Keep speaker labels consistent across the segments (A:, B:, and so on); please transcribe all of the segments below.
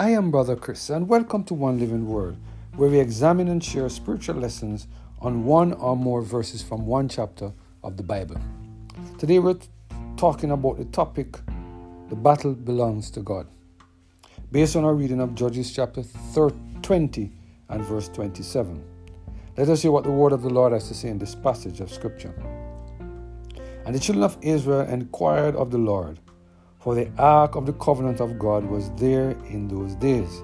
A: I am Brother Chris, and welcome to One Living Word, where we examine and share spiritual lessons on one or more verses from one chapter of the Bible. Today we're talking about the topic The Battle Belongs to God, based on our reading of Judges chapter 20 and verse 27. Let us hear what the word of the Lord has to say in this passage of Scripture. And the children of Israel inquired of the Lord for the ark of the covenant of God was there in those days.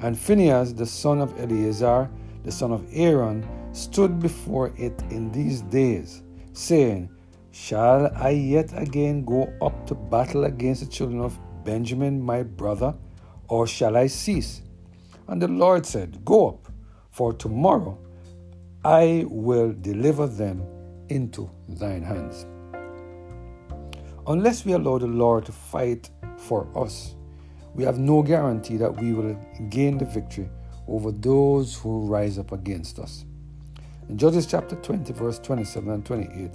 A: And Phinehas, the son of Eleazar, the son of Aaron, stood before it in these days, saying, Shall I yet again go up to battle against the children of Benjamin, my brother, or shall I cease? And the Lord said, Go up, for tomorrow I will deliver them into thine hands. Unless we allow the Lord to fight for us, we have no guarantee that we will gain the victory over those who rise up against us. In Judges chapter 20, verse 27 and 28,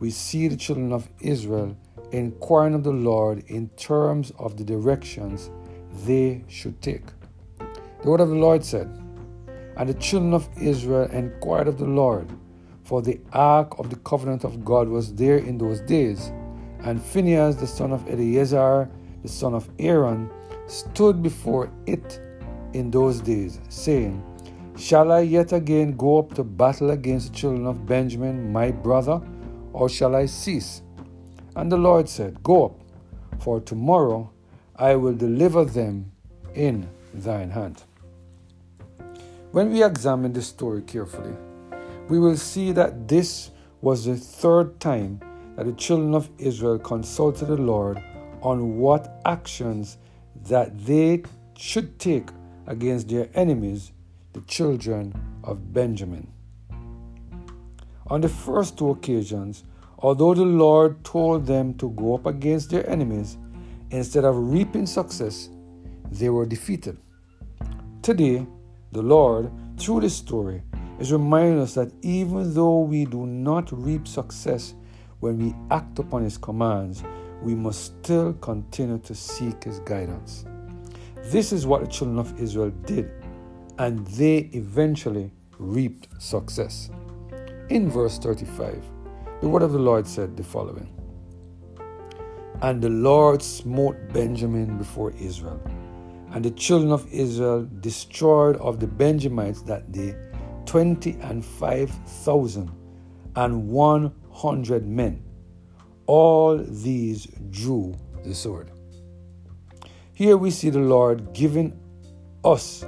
A: we see the children of Israel inquiring of the Lord in terms of the directions they should take. The word of the Lord said, And the children of Israel inquired of the Lord, for the ark of the covenant of God was there in those days and Phinehas, the son of Eleazar, the son of Aaron, stood before it in those days, saying, Shall I yet again go up to battle against the children of Benjamin, my brother, or shall I cease? And the Lord said, Go up, for tomorrow I will deliver them in thine hand. When we examine this story carefully, we will see that this was the third time that the children of Israel consulted the Lord on what actions that they should take against their enemies, the children of Benjamin. On the first two occasions, although the Lord told them to go up against their enemies, instead of reaping success, they were defeated. Today, the Lord, through this story, is reminding us that even though we do not reap success when we act upon His commands, we must still continue to seek His guidance. This is what the children of Israel did, and they eventually reaped success. In verse 35, the word of the Lord said the following And the Lord smote Benjamin before Israel, and the children of Israel destroyed of the Benjamites that day twenty and five thousand and one hundred men. All these drew the sword. Here we see the Lord giving us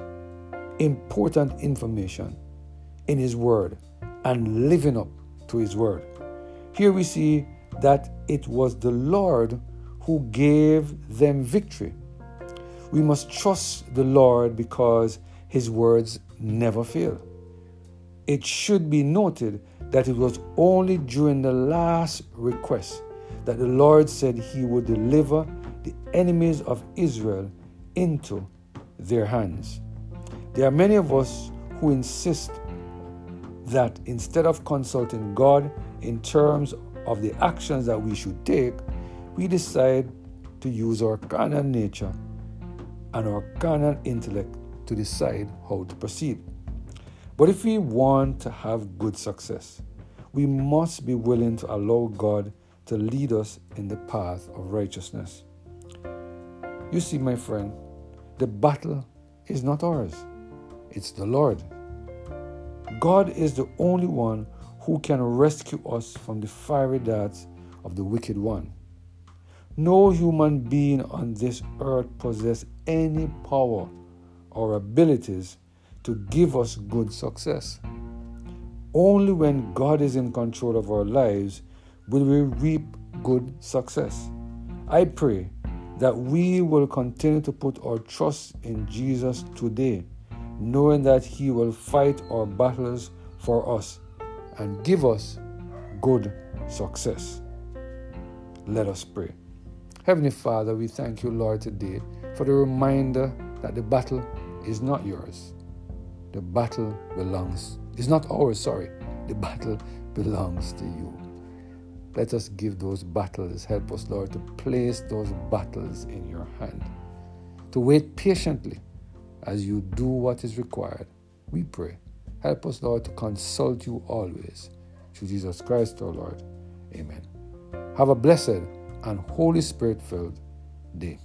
A: important information in His Word and living up to His Word. Here we see that it was the Lord who gave them victory. We must trust the Lord because His words never fail. It should be noted that it was only during the last request that the Lord said he would deliver the enemies of Israel into their hands. There are many of us who insist that instead of consulting God in terms of the actions that we should take, we decide to use our carnal nature and our carnal intellect to decide how to proceed. But if we want to have good success, we must be willing to allow God to lead us in the path of righteousness. You see, my friend, the battle is not ours, it's the Lord. God is the only one who can rescue us from the fiery darts of the wicked one. No human being on this earth possesses any power or abilities to give us good success. Only when God is in control of our lives will we reap good success. I pray that we will continue to put our trust in Jesus today, knowing that He will fight our battles for us and give us good success. Let us pray. Heavenly Father, we thank you, Lord, today for the reminder that the battle is not yours. The battle belongs, is not ours, sorry. The battle belongs to you. Let us give those battles. Help us, Lord, to place those battles in your hand. to wait patiently as you do what is required. We pray. Help us, Lord, to consult you always. Through Jesus Christ, our Lord. Amen. Have a blessed and Holy Spirit filled day.